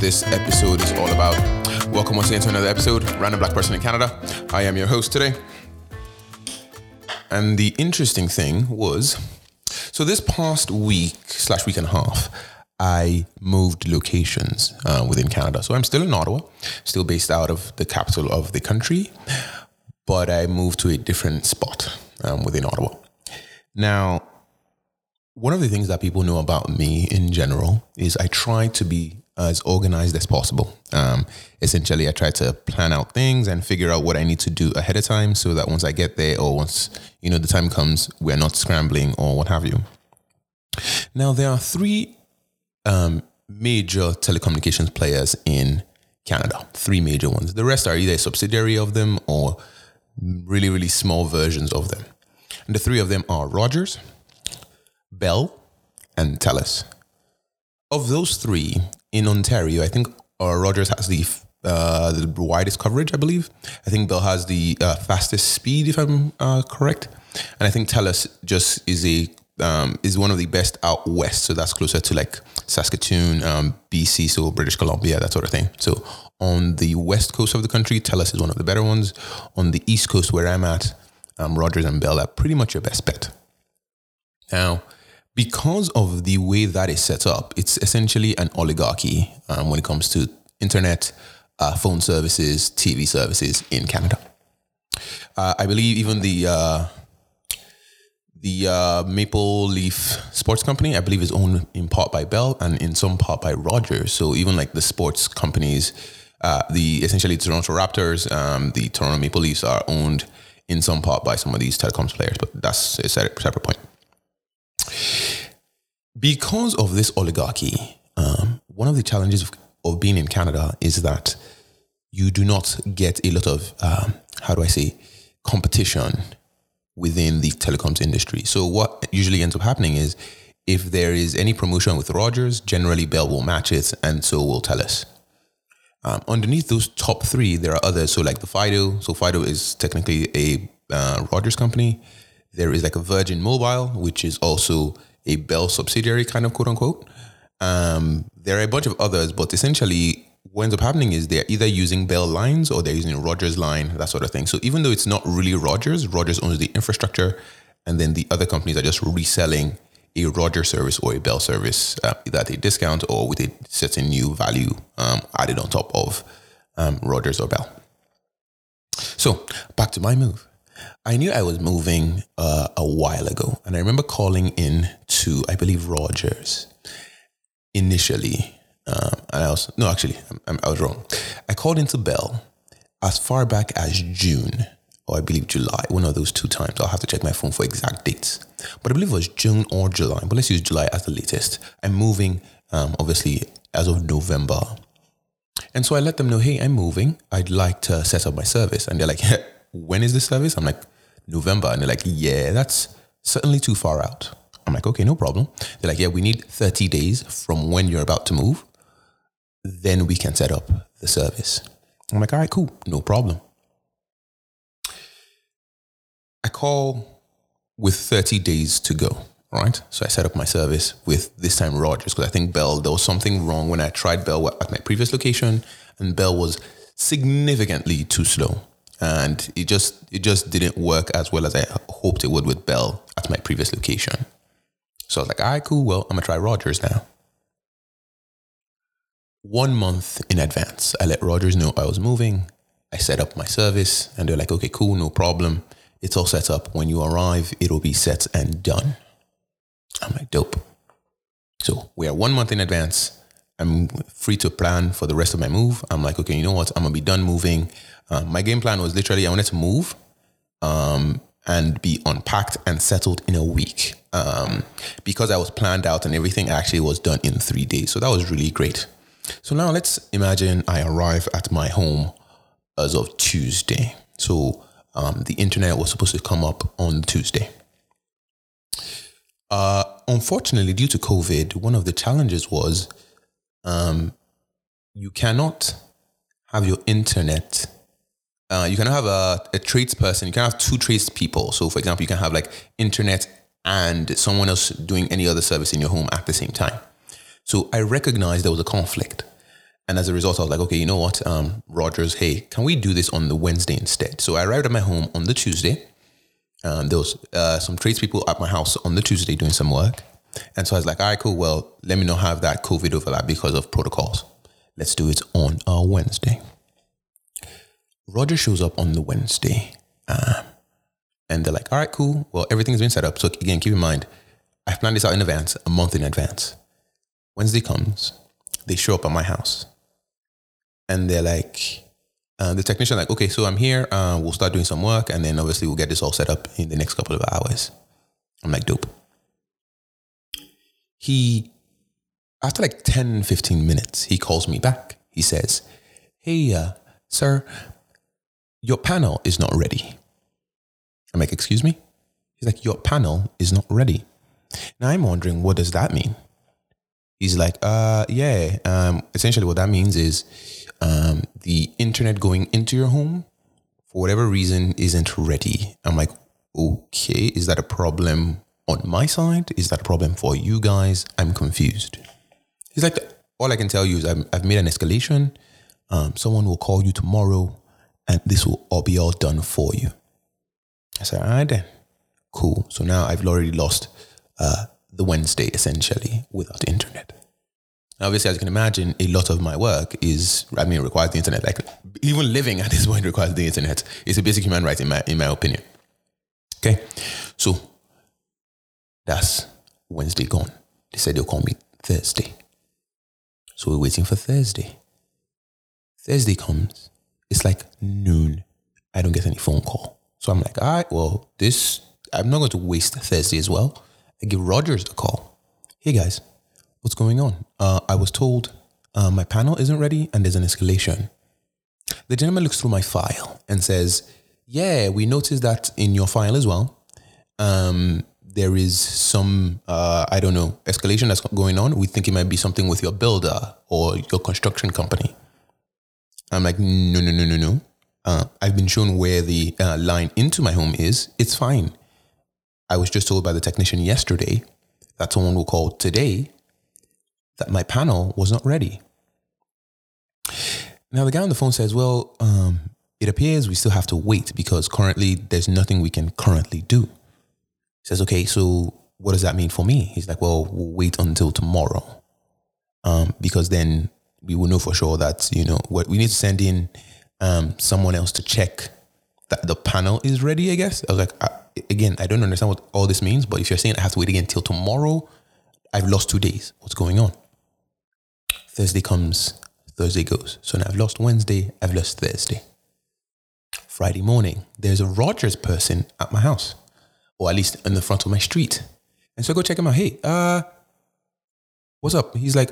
this episode is all about. Welcome once again to another episode, Random Black Person in Canada. I am your host today. And the interesting thing was, so this past week slash week and a half, I moved locations uh, within Canada. So I'm still in Ottawa, still based out of the capital of the country, but I moved to a different spot um, within Ottawa. Now, one of the things that people know about me in general is I try to be as organized as possible. Um, essentially, I try to plan out things and figure out what I need to do ahead of time so that once I get there or once you know the time comes, we're not scrambling or what have you. Now, there are three um, major telecommunications players in Canada. Three major ones. The rest are either a subsidiary of them or really, really small versions of them. And the three of them are Rogers, Bell, and TELUS. Of those three in Ontario, I think uh, Rogers has the uh, the widest coverage, I believe. I think Bell has the uh, fastest speed, if I'm uh, correct. And I think TELUS just is a um, is one of the best out west. So that's closer to like Saskatoon, um, BC, so British Columbia, that sort of thing. So on the west coast of the country, TELUS is one of the better ones. On the east coast, where I'm at, um, Rogers and Bell are pretty much your best bet. Now, because of the way that is set up, it's essentially an oligarchy um, when it comes to internet, uh, phone services, TV services in Canada. Uh, I believe even the uh, the uh, Maple Leaf Sports Company, I believe, is owned in part by Bell and in some part by Rogers. So even like the sports companies, uh, the essentially Toronto Raptors, um, the Toronto Maple Leafs are owned in some part by some of these telecoms players. But that's a separate point. Because of this oligarchy, um, one of the challenges of, of, being in Canada is that you do not get a lot of, um, how do I say, competition within the telecoms industry. So what usually ends up happening is if there is any promotion with Rogers, generally Bell will match it, and so will TELUS. Um, underneath those top three, there are others. So like the Fido. So Fido is technically a uh, Rogers company. There is like a Virgin Mobile, which is also a Bell subsidiary, kind of quote unquote. Um, there are a bunch of others, but essentially what ends up happening is they're either using Bell lines or they're using Rogers line, that sort of thing. So even though it's not really Rogers, Rogers owns the infrastructure, and then the other companies are just reselling a Rogers service or a Bell service, uh, either at a discount or with a certain new value um, added on top of um, Rogers or Bell. So back to my move. I knew I was moving uh, a while ago, and I remember calling in to, I believe, Rogers initially uh, and I was, no, actually, I, I was wrong. I called into Bell as far back as June, or I believe July, one of those two times. I'll have to check my phone for exact dates. But I believe it was June or July, but let's use July as the latest. I'm moving, um, obviously, as of November. And so I let them know, hey, I'm moving. I'd like to set up my service. And they're like, when is the service? I'm like, November. And they're like, yeah, that's certainly too far out. I'm like, okay, no problem. They're like, yeah, we need 30 days from when you're about to move then we can set up the service. I'm like, all right, cool, no problem. I call with 30 days to go. right? So I set up my service with this time Rogers because I think Bell, there was something wrong when I tried Bell at my previous location and Bell was significantly too slow. And it just it just didn't work as well as I hoped it would with Bell at my previous location. So I was like, all right, cool. Well, I'm gonna try Rogers now one month in advance. I let Rogers know I was moving. I set up my service and they're like, okay, cool, no problem. It's all set up. When you arrive, it'll be set and done. I'm like, dope. So we are one month in advance. I'm free to plan for the rest of my move. I'm like, okay, you know what? I'm gonna be done moving. Um, my game plan was literally I wanted to move um, and be unpacked and settled in a week. Um, because I was planned out and everything actually was done in three days. So that was really great. So now let's imagine I arrive at my home as of Tuesday. So um, the internet was supposed to come up on Tuesday. Uh, unfortunately, due to COVID, one of the challenges was um, you cannot have your internet. Uh, you can have a, a tradesperson. You can have two tradespeople. So, for example, you can have like internet and someone else doing any other service in your home at the same time. So I recognized there was a conflict. And as a result, I was like, okay, you know what, um, Rogers, hey, can we do this on the Wednesday instead? So I arrived at my home on the Tuesday. Um, there was uh, some tradespeople at my house on the Tuesday doing some work. And so I was like, all right, cool. Well, let me not have that COVID overlap because of protocols. Let's do it on a Wednesday. Roger shows up on the Wednesday. Um, and they're like, all right, cool. Well, everything's been set up. So again, keep in mind, I've planned this out in advance, a month in advance. Wednesday comes, they show up at my house. And they're like, uh, the technician like, okay, so I'm here. Uh, we'll start doing some work, and then obviously we'll get this all set up in the next couple of hours. I'm like, dope. He, after like 10, 15 minutes, he calls me back. He says, hey, uh, sir, your panel is not ready. I'm like, excuse me? He's like, your panel is not ready. Now I'm wondering, what does that mean? He's like, uh, yeah. Um, essentially, what that means is um, the internet going into your home, for whatever reason, isn't ready. I'm like, okay, is that a problem on my side? Is that a problem for you guys? I'm confused. He's like, all I can tell you is i have made an escalation. Um, someone will call you tomorrow, and this will all be all done for you. I said, all right then, cool. So now I've already lost uh, the Wednesday essentially without internet. Obviously, as you can imagine, a lot of my work is, I mean, requires the internet. Like even living at this point requires the internet. It's a basic human right, in my in my opinion. Okay, so that's Wednesday gone. They said they'll call me Thursday. So we're waiting for Thursday. Thursday comes. It's like noon. I don't get any phone call. So I'm like, all right, well, this I'm not going to waste Thursday as well. I give Rogers a call. Hey guys, what's going on? Uh, I was told uh, my panel isn't ready and there's an escalation. The gentleman looks through my file and says, Yeah, we noticed that in your file as well. Um, there is some, uh, I don't know, escalation that's going on. We think it might be something with your builder or your construction company. I'm like, No, no, no, no, no. Uh, I've been shown where the uh, line into my home is. It's fine. I was just told by the technician yesterday that someone will call today that my panel was not ready. Now, the guy on the phone says, Well, um, it appears we still have to wait because currently there's nothing we can currently do. He says, Okay, so what does that mean for me? He's like, Well, we'll wait until tomorrow um, because then we will know for sure that, you know, what we need to send in um, someone else to check that the panel is ready, I guess. I was like, I, again, I don't understand what all this means, but if you're saying I have to wait again till tomorrow, I've lost two days. What's going on? Thursday comes, Thursday goes. So now I've lost Wednesday, I've lost Thursday. Friday morning, there's a Rogers person at my house, or at least in the front of my street. And so I go check him out. Hey, uh, what's up? He's like,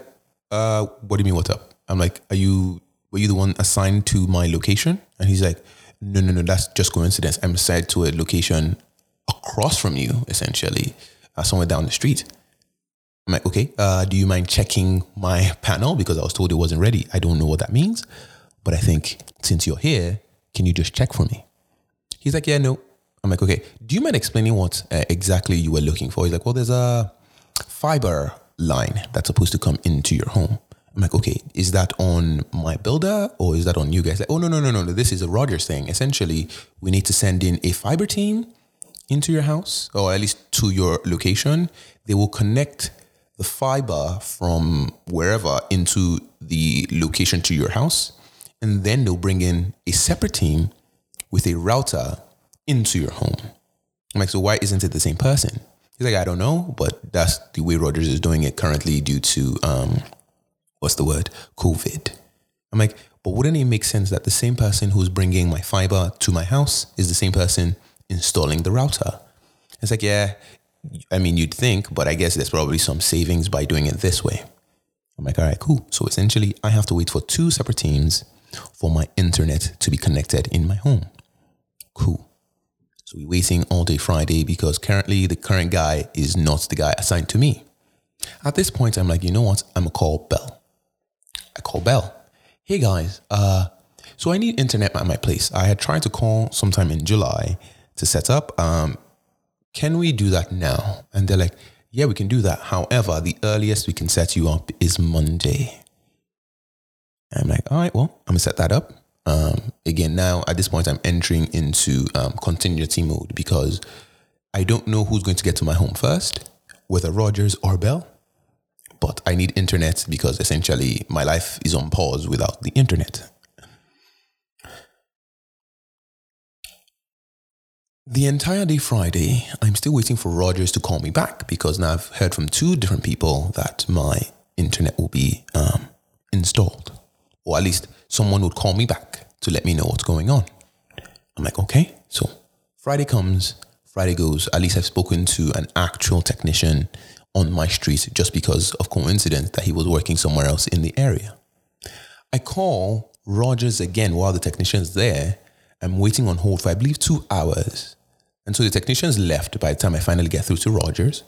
uh, what do you mean, what's up? I'm like, are you, were you the one assigned to my location? And he's like, no, no, no, that's just coincidence. I'm assigned to a location across from you, essentially, uh, somewhere down the street. I'm like, okay, uh, do you mind checking my panel? Because I was told it wasn't ready. I don't know what that means, but I think since you're here, can you just check for me? He's like, yeah, no. I'm like, okay, do you mind explaining what uh, exactly you were looking for? He's like, well, there's a fiber line that's supposed to come into your home. I'm like, okay, is that on my builder or is that on you guys? Like, oh, no, no, no, no, no. This is a Rogers thing. Essentially, we need to send in a fiber team into your house or at least to your location, they will connect the fiber from wherever into the location to your house. And then they'll bring in a separate team with a router into your home. I'm like, so why isn't it the same person? He's like, I don't know, but that's the way Rogers is doing it currently due to, um, what's the word? COVID. I'm like, but wouldn't it make sense that the same person who's bringing my fiber to my house is the same person installing the router. It's like, yeah, I mean, you'd think, but I guess there's probably some savings by doing it this way. I'm like, all right, cool. So essentially, I have to wait for two separate teams for my internet to be connected in my home. Cool. So we're waiting all day Friday because currently the current guy is not the guy assigned to me. At this point, I'm like, you know what? I'm gonna call Bell. I call Bell. Hey guys, uh, so I need internet at my place. I had tried to call sometime in July to set up. Um, can we do that now? And they're like, yeah, we can do that. However, the earliest we can set you up is Monday. I'm like, all right, well, I'm gonna set that up. Um, again, now at this point, I'm entering into um, contingency mode because I don't know who's going to get to my home first, whether Rogers or Bell. But I need internet because essentially my life is on pause without the internet. The entire day Friday, I'm still waiting for Rogers to call me back because now I've heard from two different people that my internet will be um, installed, or at least someone would call me back to let me know what's going on. I'm like, okay. So Friday comes, Friday goes. At least I've spoken to an actual technician on my street just because of coincidence that he was working somewhere else in the area. I call Rogers again while the technician's there. I'm waiting on hold for I believe two hours. And so the technicians left by the time I finally get through to Rogers.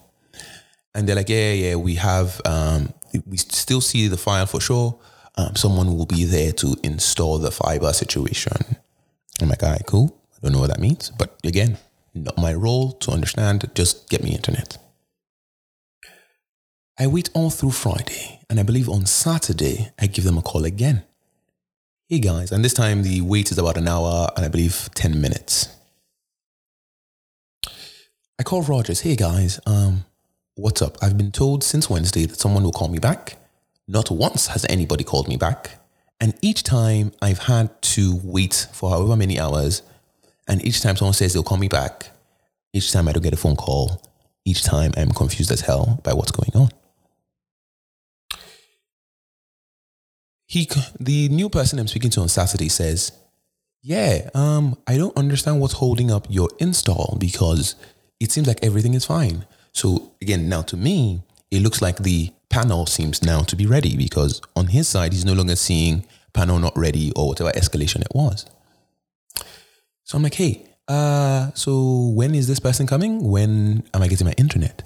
And they're like, yeah, yeah, we have, um, we still see the file for sure. Um, someone will be there to install the fiber situation. I'm like, all right, cool. I don't know what that means. But again, not my role to understand. Just get me internet. I wait all through Friday. And I believe on Saturday, I give them a call again. Hey guys. And this time the wait is about an hour and I believe 10 minutes. I call Rogers. Hey guys, um, what's up? I've been told since Wednesday that someone will call me back. Not once has anybody called me back. And each time I've had to wait for however many hours. And each time someone says they'll call me back, each time I don't get a phone call, each time I'm confused as hell by what's going on. He, the new person I'm speaking to on Saturday says, yeah, um, I don't understand what's holding up your install because it seems like everything is fine. So again, now to me, it looks like the panel seems now to be ready because on his side, he's no longer seeing panel not ready or whatever escalation it was. So I'm like, hey, uh, so when is this person coming? When am I getting my internet?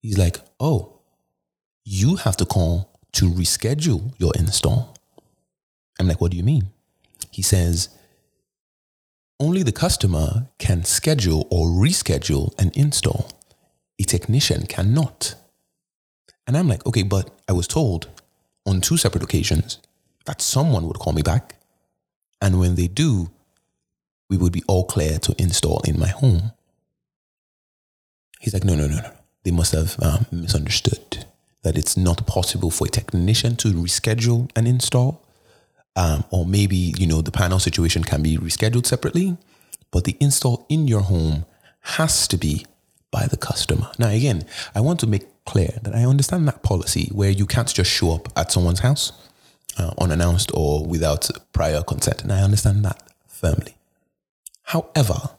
He's like, oh, you have to call to reschedule your install. I'm like, what do you mean? He says, only the customer can schedule or reschedule an install. A technician cannot. And I'm like, okay, but I was told on two separate occasions that someone would call me back. And when they do, we would be all clear to install in my home. He's like, no, no, no, no. They must have um, misunderstood that it's not possible for a technician to reschedule an install um, or maybe you know the panel situation can be rescheduled separately, but the install in your home has to be by the customer. Now, again, I want to make clear that I understand that policy where you can't just show up at someone's house uh, unannounced or without prior consent, and I understand that firmly. However,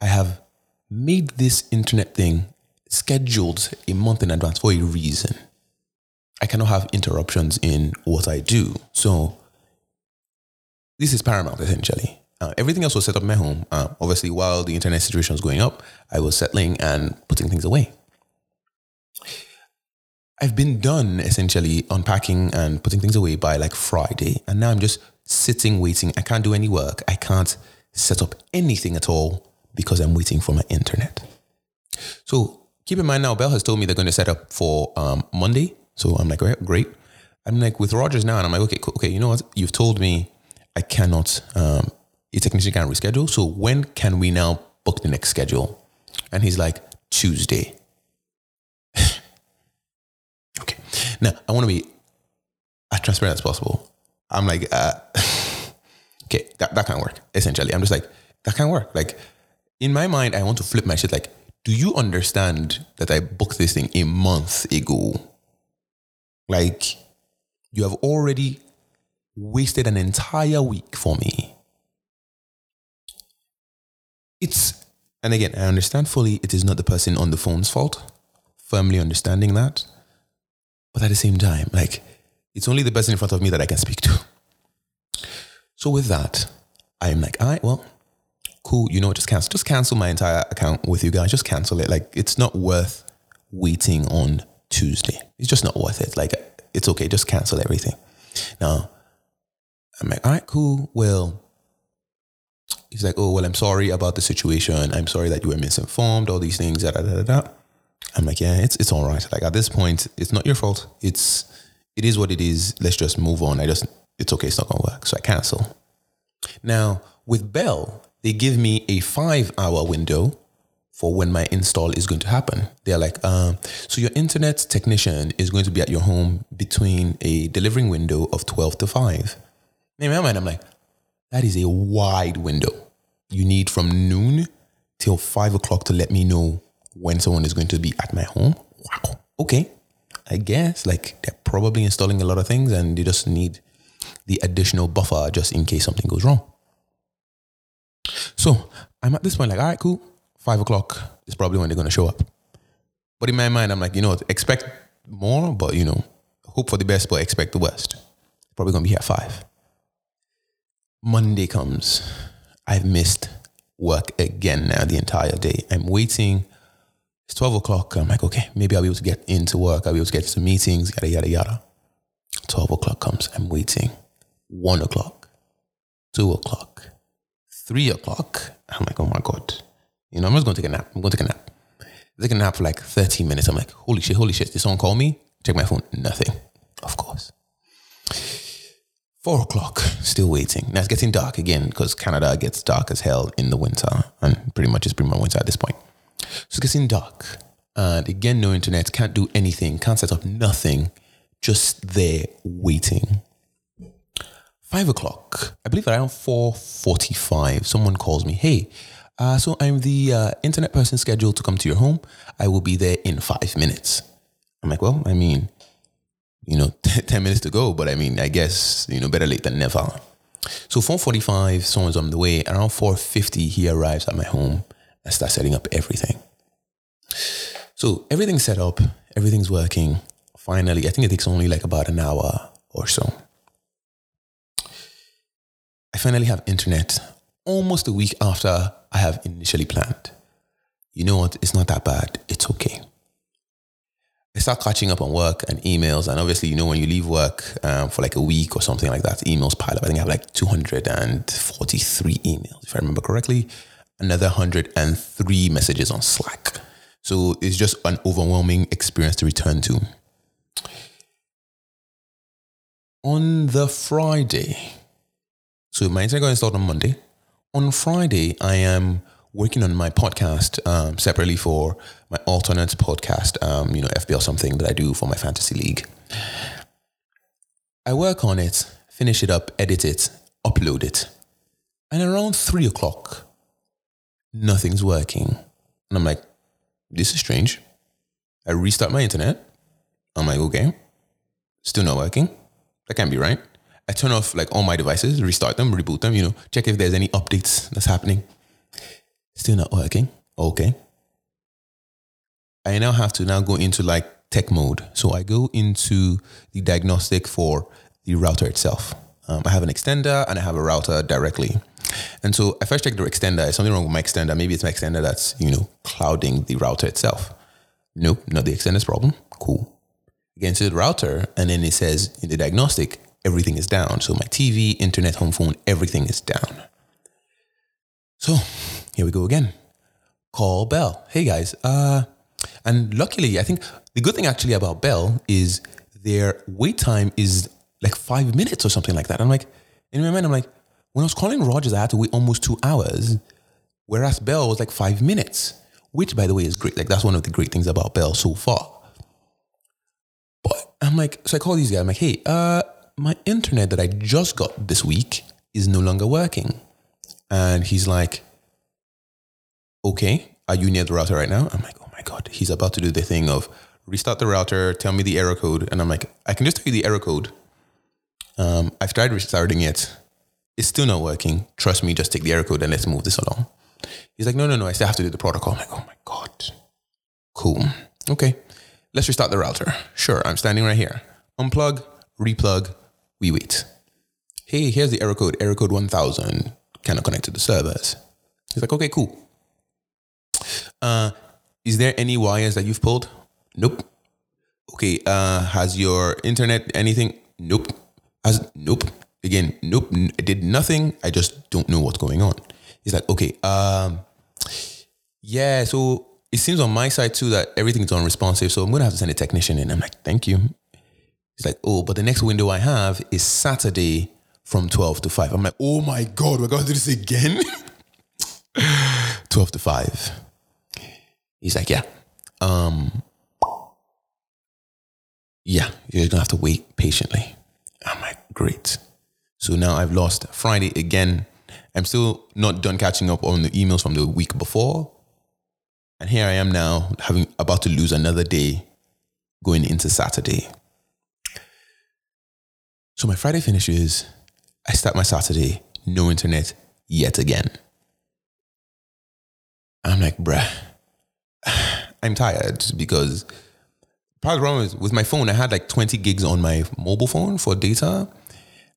I have made this internet thing scheduled a month in advance for a reason. I cannot have interruptions in what I do. So this is paramount essentially. Uh, everything else was set up in my home. Uh, obviously, while the internet situation was going up, I was settling and putting things away. I've been done essentially unpacking and putting things away by like Friday. And now I'm just sitting waiting. I can't do any work. I can't set up anything at all because I'm waiting for my internet. So keep in mind now, Bell has told me they're going to set up for um, Monday. So I'm like, great. I'm like with Rogers now, and I'm like, okay, okay, you know what? You've told me I cannot, um, a technician can't reschedule. So when can we now book the next schedule? And he's like, Tuesday. okay. Now I want to be as transparent as possible. I'm like, uh, okay, that, that can't work. Essentially, I'm just like, that can't work. Like in my mind, I want to flip my shit. Like, do you understand that I booked this thing a month ago? Like, you have already wasted an entire week for me. It's, and again, I understand fully it is not the person on the phone's fault, firmly understanding that. But at the same time, like, it's only the person in front of me that I can speak to. So with that, I'm like, all right, well, cool. You know, just cancel, just cancel my entire account with you guys. Just cancel it. Like, it's not worth waiting on Tuesday. It's just not worth it. Like, it's okay. Just cancel everything. Now, I'm like, all right, cool. Well, he's like, oh, well, I'm sorry about the situation. I'm sorry that you were misinformed, all these things, da, da, da, da. I'm like, yeah, it's, it's all right. Like at this point, it's not your fault. It's, it is what it is. Let's just move on. I just, it's okay. It's not going to work. So I cancel. Now with Bell, they give me a five hour window for when my install is going to happen. They're like, um, so your internet technician is going to be at your home between a delivering window of 12 to 5. In my mind, I'm like, that is a wide window. You need from noon till 5 o'clock to let me know when someone is going to be at my home. Wow. Okay. I guess like they're probably installing a lot of things and they just need the additional buffer just in case something goes wrong. So I'm at this point like, all right, cool. Five o'clock is probably when they're going to show up. But in my mind, I'm like, you know, expect more, but you know, hope for the best, but expect the worst. Probably going to be here at five. Monday comes. I've missed work again now the entire day. I'm waiting. It's 12 o'clock. I'm like, okay, maybe I'll be able to get into work. I'll be able to get to meetings, yada, yada, yada. 12 o'clock comes. I'm waiting. One o'clock, two o'clock, three o'clock. I'm like, oh my God. You know, I'm just going to take a nap. I'm going to take a nap. I take a nap for like 30 minutes. I'm like, holy shit, holy shit. Did someone call me? Check my phone. Nothing. Of course. Four o'clock, still waiting. Now it's getting dark again because Canada gets dark as hell in the winter, and pretty much it's pretty much winter at this point. So it's getting dark, and again, no internet, can't do anything, can't set up nothing, just there waiting. Five o'clock, I believe around four forty-five, someone calls me. Hey, uh, so I'm the uh, internet person scheduled to come to your home. I will be there in five minutes. I'm like, well, I mean, you know, 10 minutes to go, but I mean, I guess, you know, better late than never. So 4.45, someone's on the way. Around 4.50, he arrives at my home and starts setting up everything. So everything's set up, everything's working. Finally, I think it takes only like about an hour or so. I finally have internet almost a week after I have initially planned. You know what? It's not that bad. It's okay. I start catching up on work and emails. And obviously, you know, when you leave work um, for like a week or something like that, emails pile up. I think I have like 243 emails, if I remember correctly, another 103 messages on Slack. So it's just an overwhelming experience to return to. On the Friday, so my got installed on Monday. On Friday, I am working on my podcast um, separately for my alternate podcast, um, you know, FBL something that I do for my fantasy league. I work on it, finish it up, edit it, upload it. And around three o'clock, nothing's working. And I'm like, this is strange. I restart my internet. I'm like, okay, still not working. That can't be right. I turn off like all my devices, restart them, reboot them, you know, check if there's any updates that's happening. Still not working. Okay. I now have to now go into like tech mode. So I go into the diagnostic for the router itself. Um, I have an extender and I have a router directly. And so I first check the extender. Is something wrong with my extender? Maybe it's my extender that's, you know, clouding the router itself. Nope, not the extender's problem. Cool. Again to the router, and then it says in the diagnostic, everything is down. So my TV, internet, home phone, everything is down. So here we go again. Call Bell. Hey guys. Uh, and luckily, I think the good thing actually about Bell is their wait time is like five minutes or something like that. I'm like, in my mind, I'm like, when I was calling Rogers, I had to wait almost two hours, whereas Bell was like five minutes, which by the way is great. Like that's one of the great things about Bell so far. But I'm like, so I call these guys. I'm like, hey, uh, my internet that I just got this week is no longer working. And he's like, okay, are you near the router right now? I'm like, oh my God, he's about to do the thing of restart the router, tell me the error code. And I'm like, I can just tell you the error code. Um, I've tried restarting it. It's still not working. Trust me, just take the error code and let's move this along. He's like, no, no, no, I still have to do the protocol. I'm like, oh my God. Cool. Okay. Let's restart the router. Sure, I'm standing right here. Unplug, replug, we wait. Hey, here's the error code, error code 1000, cannot connect to the servers. He's like, okay, cool. Uh, is there any wires that you've pulled? Nope. Okay. Uh, has your internet anything? Nope. Has nope. Again, nope. I did nothing. I just don't know what's going on. He's like, okay, um, yeah, so it seems on my side too that everything's unresponsive. So I'm gonna have to send a technician in. I'm like, thank you. He's like, oh, but the next window I have is Saturday from 12 to 5. I'm like, oh my God, we're gonna do this again? 12 to 5. He's like, yeah. Um, yeah, you're gonna have to wait patiently. I'm like, great. So now I've lost Friday again. I'm still not done catching up on the emails from the week before. And here I am now having about to lose another day going into Saturday. So my Friday finishes, I start my Saturday, no internet yet again. I'm like, bruh, I'm tired because part of the problem is with my phone, I had like 20 gigs on my mobile phone for data.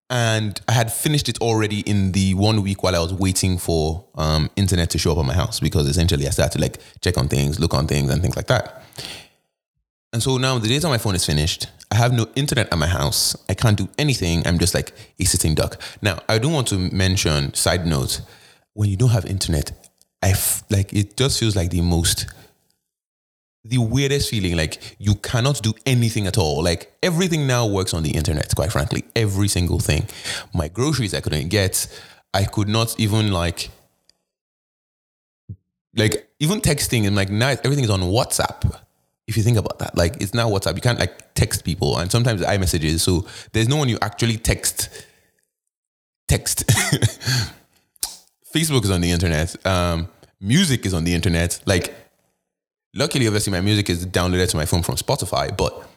And I had finished it already in the one week while I was waiting for um, internet to show up at my house because essentially I started to like check on things, look on things, and things like that. And so now the data on my phone is finished. I have no internet at my house. I can't do anything. I'm just like a sitting duck. Now, I do want to mention, side note, when you don't have internet, I f- like it just feels like the most the weirdest feeling like you cannot do anything at all. Like everything now works on the internet quite frankly. Every single thing. My groceries i couldn't get. I could not even like like even texting and like now everything is on whatsapp. If you think about that like it's now whatsapp. You can't like text people. And sometimes iMessages so there's no one you actually text. Text. Facebook is on the internet. Um music is on the internet. Like luckily, obviously, my music is downloaded to my phone from Spotify. But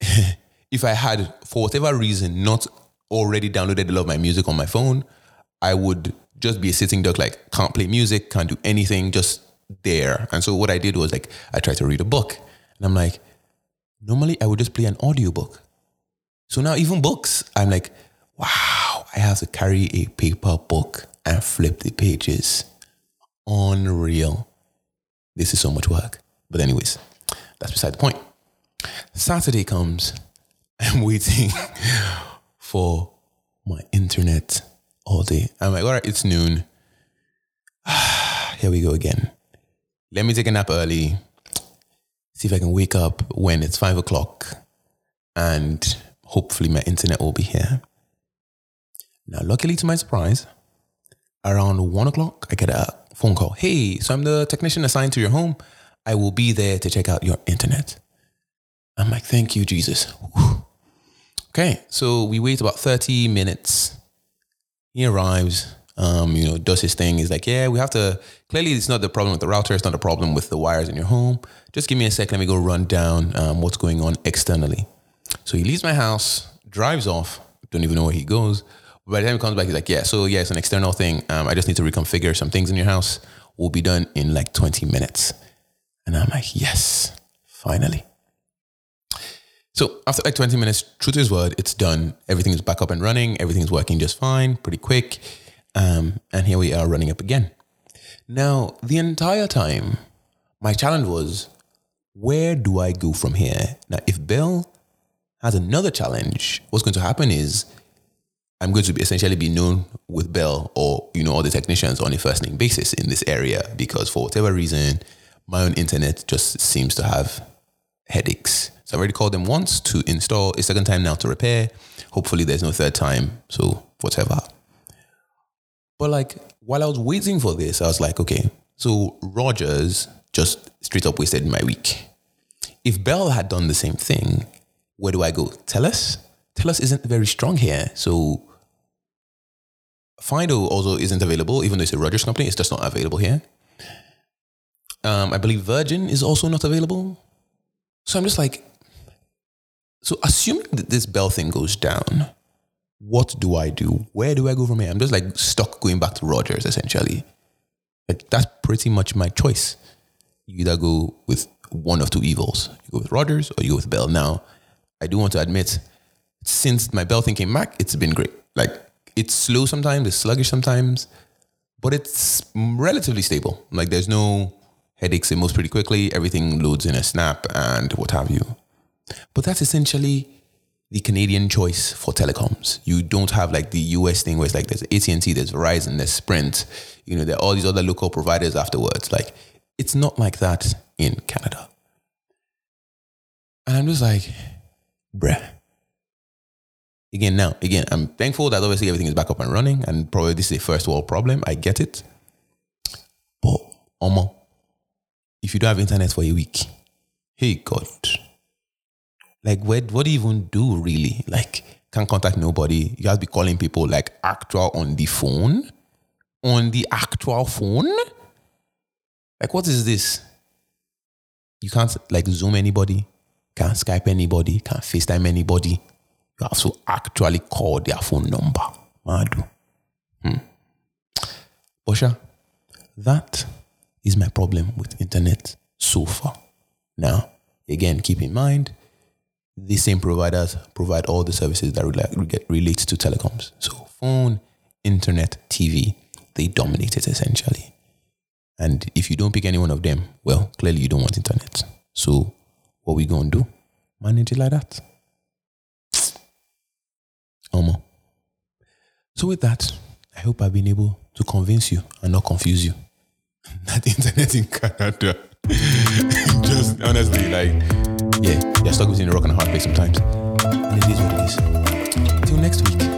if I had, for whatever reason, not already downloaded a lot of my music on my phone, I would just be a sitting duck, like can't play music, can't do anything, just there. And so what I did was like I tried to read a book, and I'm like, normally I would just play an audiobook. So now even books, I'm like, wow, I have to carry a paper book and flip the pages. Unreal. This is so much work. But, anyways, that's beside the point. Saturday comes. I'm waiting for my internet all day. I'm like, all right, it's noon. Here we go again. Let me take a nap early. See if I can wake up when it's five o'clock. And hopefully my internet will be here. Now, luckily to my surprise, around one o'clock, I get a phone call. Hey, so I'm the technician assigned to your home. I will be there to check out your internet. I'm like, thank you, Jesus. Okay, so we wait about 30 minutes. He arrives, um, you know, does his thing. He's like, yeah, we have to, clearly it's not the problem with the router. It's not a problem with the wires in your home. Just give me a sec. Let me go run down um, what's going on externally. So he leaves my house, drives off. Don't even know where he goes. By the time he comes back, he's like, yeah, so yeah, it's an external thing. Um, I just need to reconfigure some things in your house. We'll be done in like 20 minutes. And I'm like, yes, finally. So after like 20 minutes, true to his word, it's done. Everything is back up and running. Everything's working just fine, pretty quick. Um, and here we are running up again. Now, the entire time, my challenge was, where do I go from here? Now, if Bell has another challenge, what's going to happen is I'm going to be essentially be known with Bell or you know all the technicians on a first name basis in this area because for whatever reason, my own internet just seems to have headaches. So I've already called them once to install, a second time now to repair. Hopefully there's no third time. So whatever. But like while I was waiting for this, I was like, okay, so Rogers just straight up wasted my week. If Bell had done the same thing, where do I go? TELUS? TELUS isn't very strong here. So Fido also isn't available, even though it's a Rogers company, it's just not available here. Um, I believe Virgin is also not available. So I'm just like, so assuming that this Bell thing goes down, what do I do? Where do I go from here? I'm just like stuck going back to Rogers essentially. Like that's pretty much my choice. You either go with one of two evils. You go with Rogers or you go with Bell. Now, I do want to admit, since my Bell thing came back, it's been great. Like it's slow sometimes, it's sluggish sometimes, but it's relatively stable. Like there's no headaches. It moves pretty quickly. Everything loads in a snap and what have you. But that's essentially the Canadian choice for telecoms. You don't have like the US thing where it's like there's AT&T, there's Verizon, there's Sprint, you know, there are all these other local providers afterwards. Like it's not like that in Canada. And I'm just like, bruh. Again, now, again, I'm thankful that obviously everything is back up and running and probably this is a first world problem. I get it. But, Omo, if you don't have internet for a week, hey God, like what, what do you even do really? Like, can't contact nobody. You have to be calling people like actual on the phone, on the actual phone. Like, what is this? You can't like Zoom anybody, can't Skype anybody, can't FaceTime anybody. You have to actually call their phone number. Madu. Hmm. Bosha, that is my problem with internet so far. Now, again, keep in mind, these same providers provide all the services that relate, relate to telecoms. So, phone, internet, TV, they dominate it essentially. And if you don't pick any one of them, well, clearly you don't want internet. So, what we gonna do? Manage it like that. Omo. So with that, I hope I've been able to convince you and not confuse you that internet in Canada. Just honestly, like, yeah, you're stuck between a rock and a hard place sometimes. And it is what it is.